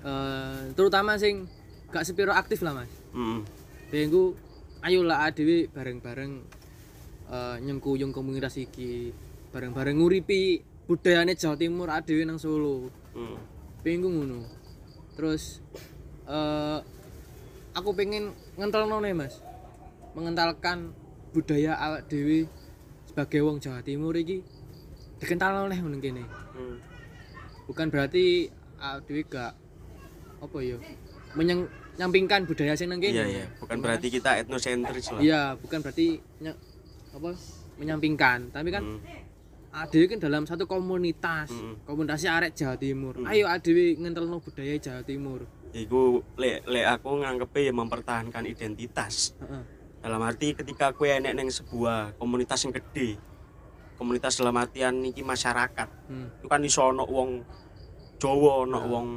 eh terutama sing gak sepiro aktif lah Mas. Pengen ku ayo lah dhewe bareng-bareng eh nyengkuyung komunitas iki, bareng-bareng nguripi budayane Jawa Timur dhewe nang Solo. Pengen ku ngono. Terus eh aku pengen ngentelno nih Mas. Mengentalkan budaya awak dhewe sebagai wong Jawa Timur iki dikental oleh ngono kene. Hmm. Bukan berarti awake dhewe gak apa ya menyeng nyampingkan budaya sing nang kene. iya iya bukan berarti kita etnosentris lah Iya, bukan berarti apa menyampingkan, tapi kan Hmm. adewe kan dalam satu komunitas. Hmm. Komunitasnya arek Jawa Timur. Hmm. Ayo adewe ngentelno budaya Jawa Timur. Iku lek lek aku nganggep ya mempertahankan identitas. Heeh. Dalam arti ketika kue enek neng sebuah komunitas yang gede, komunitas dalam artian iki masyarakat, Hmm. itu kan iso ono wong Jawa, ono Nah. wong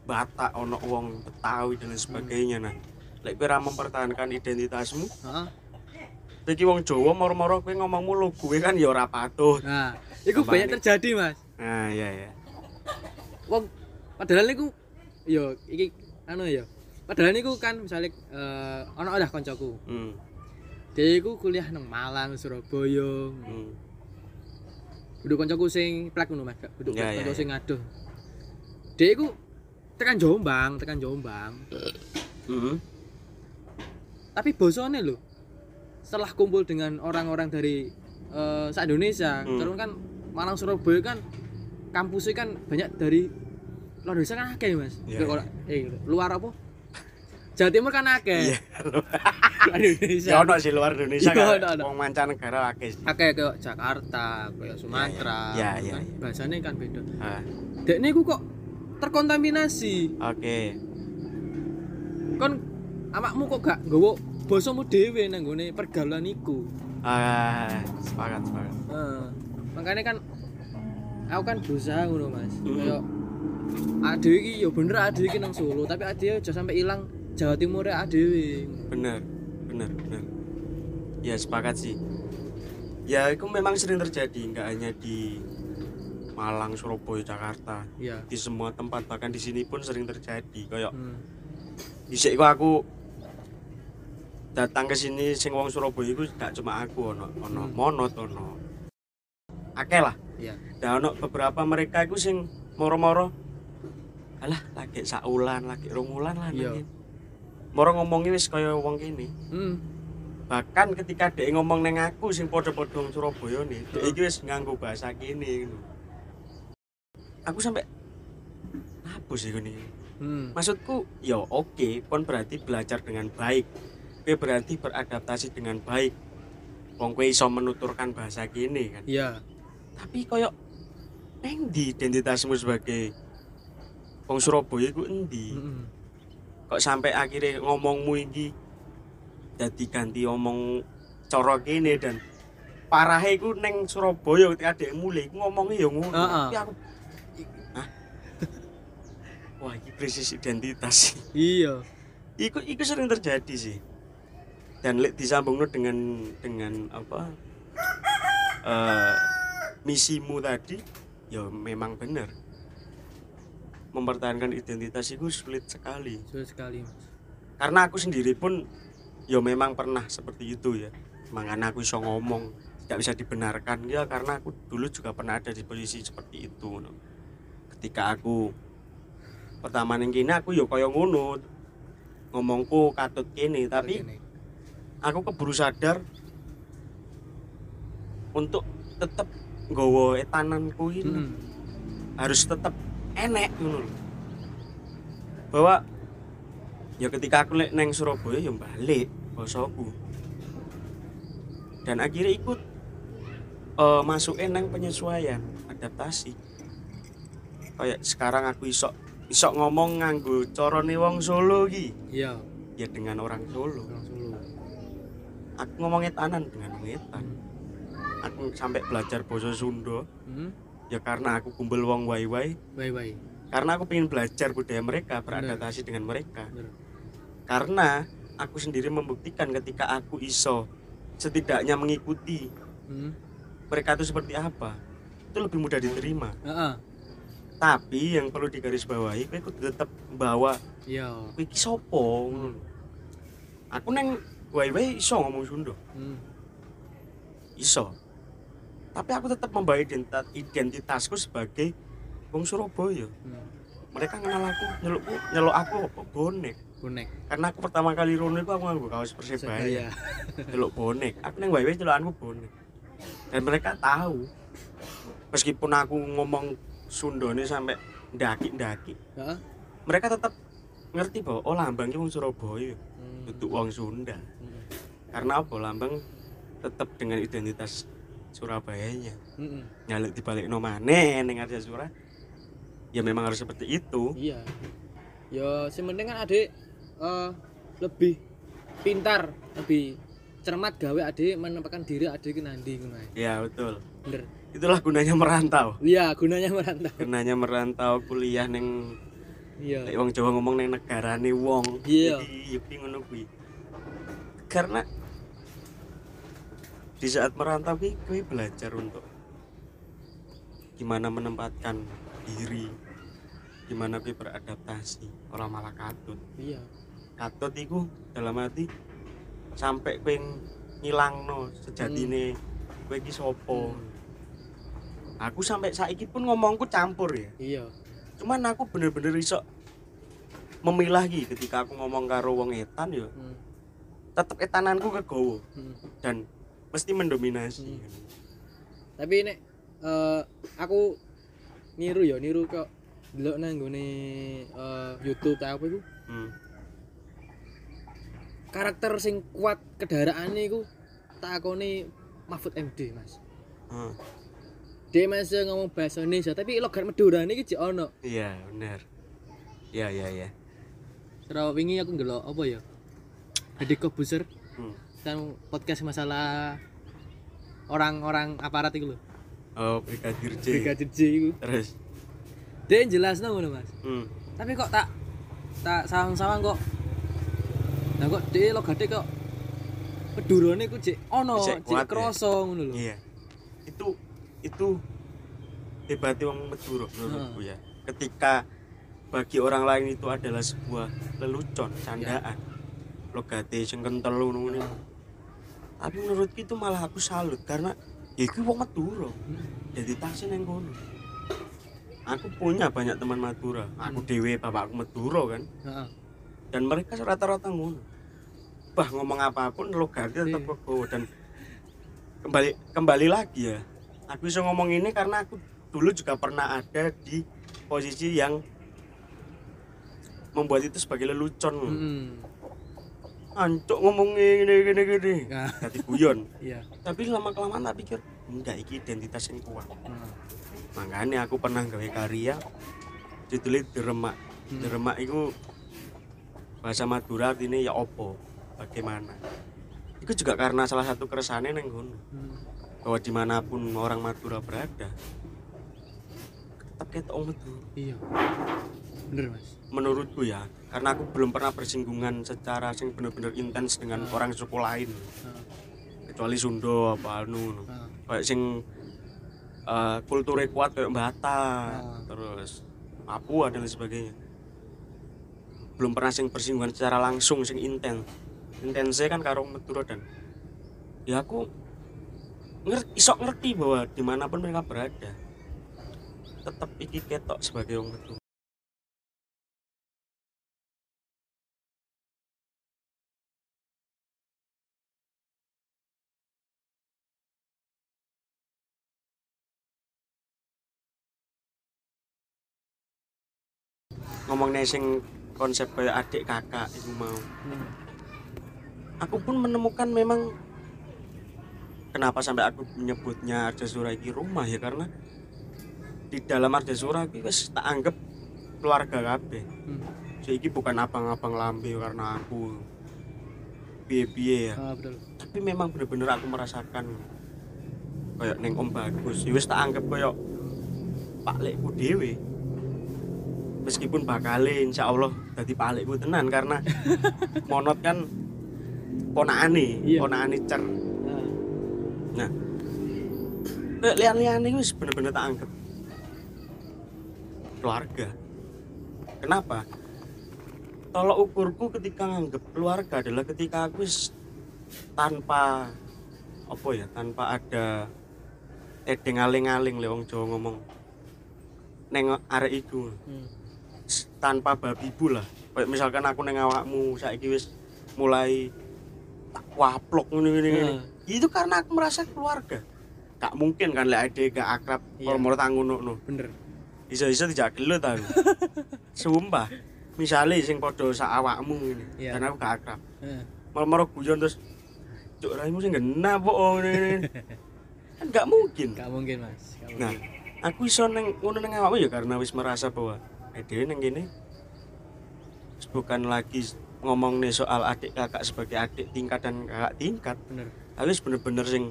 Batak, ono wong Betawi dan lain sebagainya. Nah, lek kue ra mempertahankan identitasmu, Heeh. iki wong Jawa moro-moro kue ngomongmu lo gue kan ya ora patut. Nah, itu Kembali. banyak terjadi, Mas. Nah, iya iya. Wong padahal niku yo iki anu ya. Padahal niku kan misalnya eh ono ada koncoku. Hmm. Dia iku kuliah nang Malang, Surabaya. Hmm. Kudu koncoku sing plek ngono Mas, gak kudu Ya, konco ya. sing iku tekan Jombang, tekan Jombang. Hmm. Tapi bosone lho. Setelah kumpul dengan orang-orang dari eh se Indonesia, Hmm. terus kan Malang Surabaya kan kampusnya kan banyak dari luar Indonesia kan akeh Mas. Iya, Luar- eh luar apa? Jawa Timur kan akeh. Iya. Luar Indonesia. Ya ono sih luar Indonesia Iya, kan. Wong mancanegara akeh. Akeh ke Jakarta, kayak Sumatera. Iya, iya, kan iya. Bahasanya kan beda. Ah, Dek niku kok terkontaminasi. Oke. Kon amakmu kok gak nggawa basamu dhewe nang gone pergaulan iku. Ah, sepakat sepakat. Heeh. makanya kan aku kan berusaha ngono Mas. Hmm. Kayak adewe iki ya bener adewe iki nang Solo, tapi adewe aja sampai ilang Jawa Timur adewe. Bener, bener, bener. Ya sepakat sih. Ya itu memang sering terjadi, nggak hanya di Malang, Surabaya, Jakarta. Iya. Di semua tempat bahkan di sini pun sering terjadi. Kayak Hmm. iku aku datang ke sini sing wong Surabaya iku gak cuma aku ono ono Hmm. monot ono. Akeh lah. Iya. Dan ono beberapa mereka iku sing moro-moro alah lagi saulan, lagi rong wulan lah nangin. Moro ngomongi wis kaya wong kene. Hmm. bahkan ketika dia ngomong neng aku sing podo-podo Surabaya nih dia iki wis nganggo bahasa kene ngono. aku sampai apa sih gini Hmm. maksudku ya oke kon berarti belajar dengan baik kowe berarti beradaptasi dengan baik wong kowe iso menuturkan bahasa kene kan Iya. tapi koyo neng di identitasmu sebagai wong Surabaya iku endi Mm-mm. Kok sampai akhirnya ngomongmu iki jadi ganti omong coro kene dan parahnya iku neng Surabaya ketika dia mulai iku ngomongnya ya ngono Heeh. tapi aku Hah? wah ini krisis identitas Iya. iku iku sering terjadi sih dan disambung dengan dengan apa eh misimu tadi ya memang benar mempertahankan identitas itu sulit sekali Sulit sekali, Mas. karena aku sendiri pun ya memang pernah seperti itu ya makanya aku iso ngomong tidak bisa dibenarkan ya karena aku dulu juga pernah ada di posisi seperti itu no. ketika aku pertama ning kene aku ya kaya ngono ngomongku katut kene tapi aku keburu sadar untuk tetap nggawa etananku ini Mm-mm. harus tetap enek ngono bahwa ya ketika aku neng Surabaya ya balik basaku dan akhirnya ikut eh masukin neng penyesuaian adaptasi. Kayak sekarang aku isok isok ngomong nganggo corone wong Solo ki. Iya, ya dengan orang Solo. Orang Solo. aku ngomong etanan dengan wong etan. Aku sampai belajar bahasa Sunda. Hmm. Ya karena aku kumpul wong wai-wai Bye bye. karena aku pengen belajar budaya mereka beradaptasi dengan mereka Bener. karena aku sendiri membuktikan ketika aku iso setidaknya mengikuti Hmm. mereka itu seperti apa itu lebih mudah diterima Heeh. tapi yang perlu digarisbawahi kudu tetep bawa Iya. iki sapa ngono lho. aku neng wai-wai iso ngomong Sunda Hmm. iso tapi aku tetap membawa identitas identitasku sebagai wong Surabaya Hmm. mereka kenal aku nyelukku nyeluk aku bonek Bonek. karena aku pertama kali rono itu aku nganggo kaos persebaya nyeluk bonek aku neng wae celukanku bonek dan mereka tahu meskipun aku ngomong Sundone sampai ndaki-ndaki Heeh. mereka tetap ngerti bahwa oh lambangnya wong Surabaya Hmm. untuk wong Sunda Hmm. karena apa lambang tetap dengan identitas Surabayanya Hmm. nyalek dibalik no maneh ning Arja Sura ya memang harus seperti itu Iya. Ya, penting kan adik eh, lebih pintar, lebih cermat gawe adik menempatkan diri adik ke nandi ngono ae. ya betul Bener. itulah gunanya merantau Iya, gunanya merantau. gunanya merantau kuliah neng Iya. Wong Jawa ngomong neng negarane wong. Iya. Jadi ngono kuwi. Karena di saat merantau kuwi kuwi belajar untuk gimana menempatkan diri, gimana kuwi beradaptasi, ora malah katut. Iya. Katut iku dalam arti sampai kuwi ngilangno sejatine kowe iki sapa. Aku sampai saiki pun ngomongku campur ya. Iya. cuman aku bener-bener iso memilah iki ketika aku ngomong karo wong etan ya Hmm. tetep etananku kegowo Hmm. dan mesti mendominasi Tapi nek eh, aku niru ya, niru kok delok nang nggone eh, YouTube ta apa iku hmm. karakter sing kuat kendaraane iku takone Mahfud MD, Mas. Hmm. Dia masih ngomong bahasa Indonesia, tapi logat Madurane iki jek ono. iya bener iya iya iya Terus wingi aku ndelok apa ya? Deddy Kobuser hmm. Kan podcast masalah orang-orang aparat itu loh. oh brigadir J Brigadir J itu. terus Dia jelas ngono Mas. hmm. Tapi kok tak tak sawang-sawang kok. Nah kok dia logate kok pedurone ku jek ono, Jek ya? kroso ngono lho. iya itu itu hebatnya wong Madura menurutku ya ketika bagi orang lain itu adalah sebuah lelucon candaan logate sing kentel ngono ngene. Tapi menurutku itu malah aku salut karena ya iku wong Madura. Jadi tasnya neng kono. Aku punya banyak teman Madura. Aku dewe bapakku Madura kan. Dan mereka rata-rata ngono. Berubah ngomong apa pun logatnya tetap Iya. kegowo dan kembali kembali lagi ya aku bisa ngomong ini karena aku dulu juga pernah ada di posisi yang membuat itu sebagai lelucon. Hmm. Ancuk ngomong gini gini gini Nah, jadi guyon iya. tapi lama kelamaan tak pikir enggak iki identitas yang kuat Nah, makanya aku pernah gawe karya judulnya deremak Hmm. deremak itu bahasa Madura artinya ya opo bagaimana itu juga karena salah satu keresahannya neng hmm. bahwa di mana pun orang Madura berada tetap ketok metu Iya. Bener, Mas. menurutku ya karena aku belum pernah bersinggungan secara sing bener-bener intens dengan Hmm. orang suku lain Nah, kecuali Sunda apa anu nah. kayak sing eh, kulturnya kuat kayak Batak Ah. terus Papua dan lain sebagainya belum pernah sing bersinggungan secara langsung sing intens intensnya kan karo Madura dan ya aku ngerti isok ngerti bahwa di mana pun mereka berada tetap iki ketok sebagai orang Madura ngomongnya sing konsep kayak adik kakak itu mau Hmm. aku pun menemukan memang kenapa sampai aku menyebutnya Arjasura iki rumah ya karena di dalam Arjasura iki wis tak anggap keluarga kabeh Hmm. jadi bukan abang-abang lambe karena aku piye-piye ya Ah, betul. tapi memang bener-bener aku merasakan kayak neng om bagus ya wis tak anggap kayak pak lekku dewe meskipun bakale insya Allah jadi lekku tenan karena monot kan ponakane Iya. ponakane cer Nah, lian-lian itu bener-bener tak anggap keluarga. Kenapa? Tolok ukurku ketika nganggep keluarga adalah ketika aku tanpa apa ya, tanpa ada edeng aling-aling le wong Jawa ngomong neng arek iku hmm. Tanpa babi bu lah. Misalkan aku neng awakmu saiki wis mulai tak waplok ngene ngene ngene. Nah. Itu karena aku merasa keluarga. Gak mungkin kan lek ade gak akrab Iya. kalau mau ngono no. bener. Iso-iso dijak gelut aku. Sumpah. Misalnya sing padha sak awakmu ngene, Iya. dan aku gak akrab. Nah, Mal-mal guyon terus cuk raimu sing genah po ngene ngene. Kan gak mungkin. gak mungkin, Mas. Gak Nah, mungkin. aku iso neng ngono neng awakmu ya karena wis merasa bahwa dhewe neng kene wis bukan lagi ngomong nih soal adik kakak sebagai adik tingkat dan kakak tingkat bener. wis bener-bener sing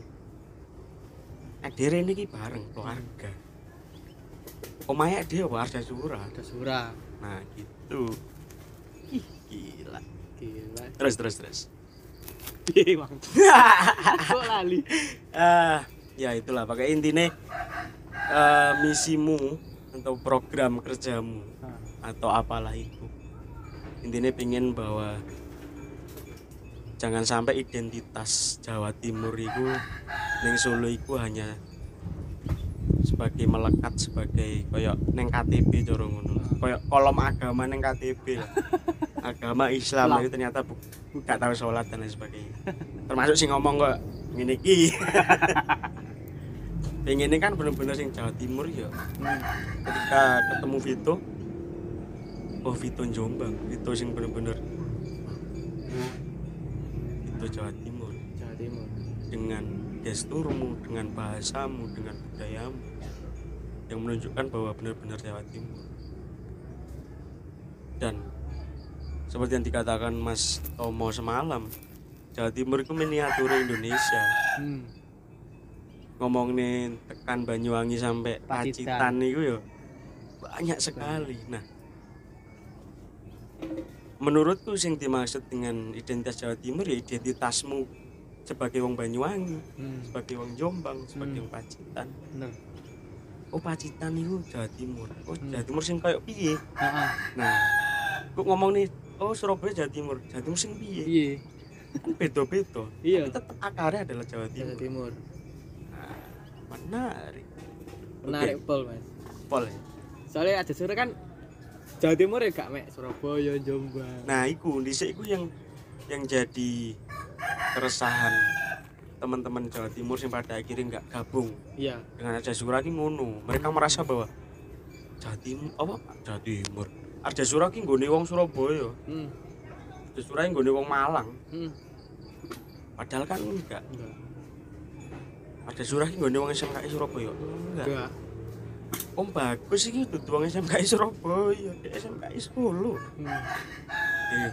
eh dhewe ini ki bareng keluarga omahe dhewe apa Arda Sura Ada surah. nah gitu Ih, gila Gila. terus terus terus Bang? Kok lali? ah ya itulah pakai intinya eh, misimu atau program kerjamu atau apalah itu. Intinya pengen bahwa jangan sampai identitas Jawa Timur itu neng Solo itu hanya sebagai melekat sebagai koyok neng KTP cara ngono. Koyok kolom agama neng KTP lah. Agama Islam itu ternyata bu, gak tahu sholat dan lain sebagainya. Termasuk sih ngomong kok ngene iki. Pengen kan bener-bener sing Jawa Timur ya. Hmm. ketika ketemu Vito oh Vito Jombang Vito sing bener-bener. Vito Jawa Timur. Jawa Timur. dengan gesturmu dengan bahasamu dengan budayamu. Yang menunjukkan bahwa benar-benar Jawa Timur. Dan seperti yang dikatakan Mas Tomo semalam Jawa Timur itu miniatur Indonesia. Hmm. ngomong nih tekan Banyuwangi sampai Pacitan. Pacitan itu ya banyak sekali. Nah menurutku sing dimaksud dengan identitas Jawa Timur ya identitasmu sebagai wong Banyuwangi Hmm. sebagai wong Jombang sebagai Hmm. wong Pacitan Bener. oh Pacitan itu Jawa Timur oh Hmm. Jawa Timur sing kayak piye Heeh. nah kok ngomong nih oh Surabaya Jawa Timur Jawa Timur sing piye kan beda-beda Iya. tapi tetap akarnya adalah Jawa Jawa Timur Timur. nah, menarik Menarik pol, Mas. pol ya? Soalnya ada surah kan Jawa Timur ya gak mek Surabaya, Jombang. Nah, iku dhisik iku yang yang jadi keresahan teman-teman Jawa Timur yang pada akhirnya nggak gabung iya dengan Arja Sura ki ngono. Mereka merasa bahwa Jawa Timur apa Jawa Timur. Arja Sura nggone wong Surabaya. hmm. Arja Sura nggone wong Malang. Hmm. Padahal kan enggak. enggak Arja Sura ki nggone wong SMKI Surabaya. Enggak. enggak Om bagus iki dudu wong SMKI Surabaya, di SMKI Solo. hmm. Iya.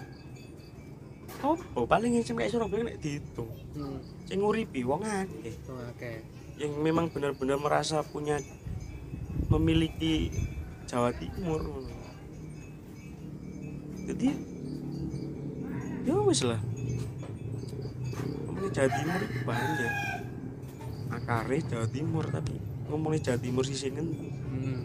Apa paling SMKI Surabaya nek dihitung. hmm. Sing nguripi wong akeh. Oh, oke yang memang benar-benar merasa punya memiliki Jawa Timur jadi ya wis lah Jawa Timur itu banyak akare Jawa Timur tapi ngomongin Jawa Timur sisi sini. Hmm.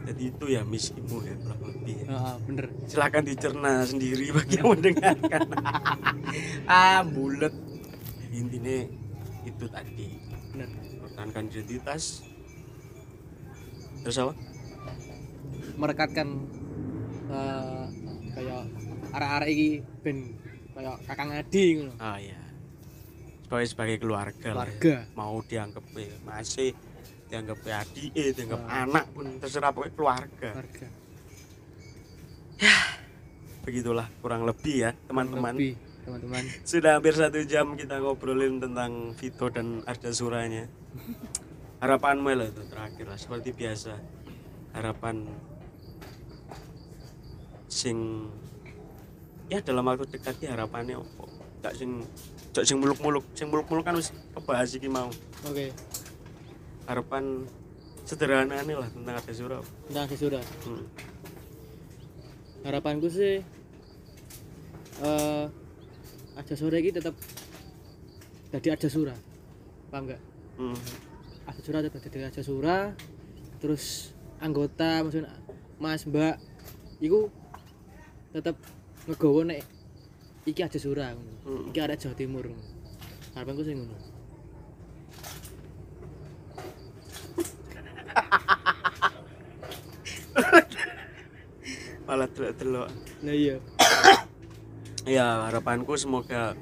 jadi itu ya misimu ya kurang lebih ya. Ah, bener. Silakan dicerna sendiri bagi yang mendengarkan. Ah bulet. Intinya itu tadi. Bener. Pertahankan identitas. Terus apa? Merekatkan eh, kayak arah-arah iki ben kayak kakang adi ngono. Ah ya sebagai sebagai keluarga, lah ya. keluarga. Mau dianggap eh, masih dianggap adik eh, dianggap Ah. anak pun terserah pokoknya keluarga. Keluarga. Begitulah kurang lebih ya teman-teman. teman-teman. Sudah hampir satu jam kita ngobrolin tentang Vito dan Arda Suranya harapanmu lah itu terakhir lah seperti biasa. Harapan sing ya dalam waktu dekat ya harapannya apa? Gak sing gak sing muluk-muluk sing muluk-muluk kan wis kebahas iki mau. Oke harapan sederhana nih lah tentang Arda Sura tentang sudah hmm. harapanku sih eh aja sore ini tetap jadi aja sura paham nggak Hmm. aja sura tetap jadi aja sura terus anggota maksudnya mas mbak iku tetap ngegowo nek iki aja sura ngono. Hmm. iki ada Jawa Timur harapanku sih ngono malah delok-delok nah iya. Ya harapanku semoga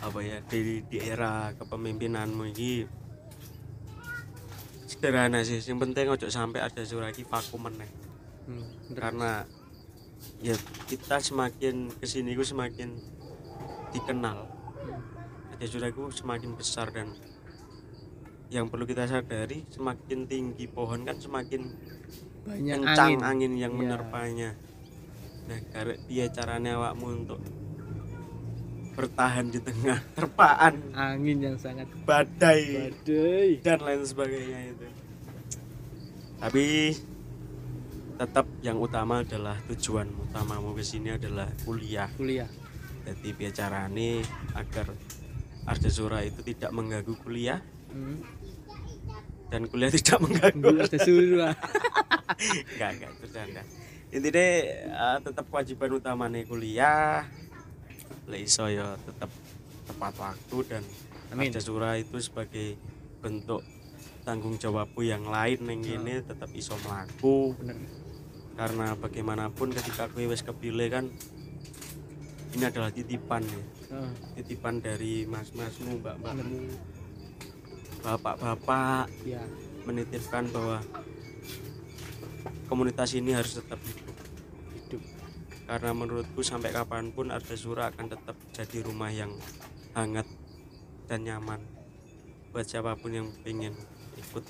apa ya di, di era kepemimpinanmu ini sederhana sih. Yang penting ojo sampai ada suraki vakum meneh. Hmm, karena ya kita semakin ke sini ku semakin dikenal. Ada suraku semakin besar dan yang perlu kita sadari semakin tinggi pohon kan semakin banyak kencang angin, angin, yang Iya. menerpanya. Nah karena dia caranya awakmu untuk bertahan di tengah terpaan. Angin yang sangat badai. Badai. Dan lain sebagainya itu. Tapi tetap yang utama adalah tujuan utamamu ke sini adalah kuliah. Kuliah. Jadi biar carane agar Arjasura itu tidak mengganggu kuliah hmm. Dan kuliah tidak mengganggu. Ada surah enggak enggak bercanda. Intinya eh, tetap kewajiban utamanya kuliah. Lah iso ya tetap tepat waktu dan Amin. Arjasura itu sebagai bentuk tanggung jawabku yang lain yang ini tetap iso melaku bener. Karena bagaimanapun ketika kue wis kepilih kan ini adalah titipan ya. Heeh. titipan dari mas-masmu mbak-mbakmu bapak-bapak ya menitipkan bahwa komunitas ini harus tetap hidup. Hidup karena menurutku sampai kapan pun Arda Sura akan tetap jadi rumah yang hangat dan nyaman buat siapa pun yang pengen ikut.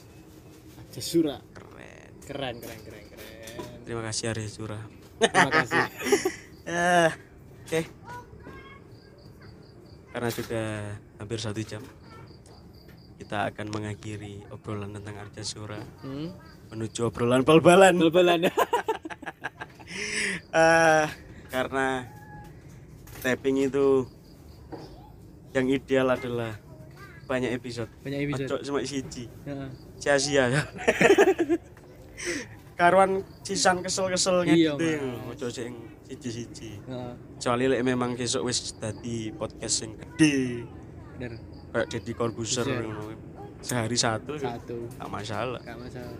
Aja surah keren. Keren keren keren keren. Terima kasih Arda Sura terima kasih. Eh, oke. Karena sudah hampir satu jam kita akan mengakhiri obrolan tentang Arda Sura. Hmm. menuju obrolan bal-balan. Bal-balan. Eh, karena tapping itu yang ideal adalah banyak episode. Banyak episode. Ojo cuma siji. Heeh. sia-sia. Ya karuan sisan kesel-kesel Mas. ojo sing siji-siji. Heeh. kecuali memang besok wis dadi podcast yang gede. Bener kayak Deddy Corbuzier Corbuzier. ngono. sehari satu. Satu. Gak masalah. Gak masalah.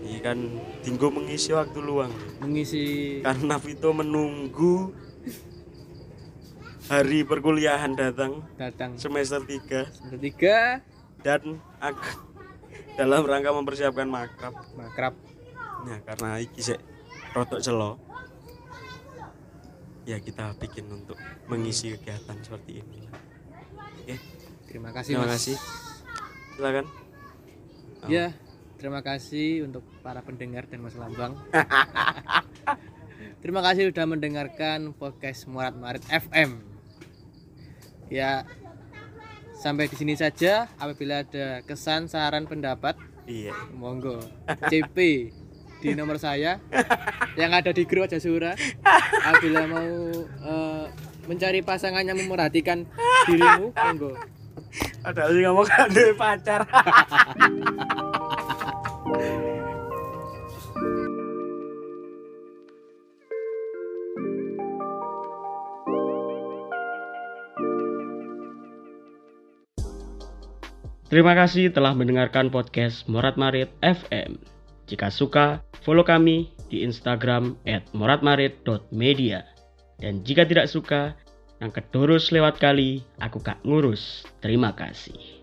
Ini kan tinggal mengisi waktu luang. Mengisi. Karena Vito menunggu hari perkuliahan datang. Datang. Semester 3 semester tiga. Dan aku dalam rangka mempersiapkan makrab. Makrab. Nah karena iki sik rotok celo ya kita bikin untuk mengisi kegiatan seperti ini oke terima kasih terima mas. kasih. Silakan. Ya terima kasih untuk para pendengar dan mas lambang. Terima kasih sudah mendengarkan podcast Murat Marit FM ya sampai di sini saja. Apabila ada kesan saran pendapat iya. monggo. CP di nomor saya. Yang ada di grup Jasura apabila mau eh, mencari pasangan yang memerhatikan dirimu monggo ada sih ngomong pacar Terima kasih telah mendengarkan podcast Morat Marit FM. Jika suka, follow kami di Instagram at moratmarit.media. Dan jika tidak suka, yang kedurus lewat kali, aku kak ngurus. Terima kasih.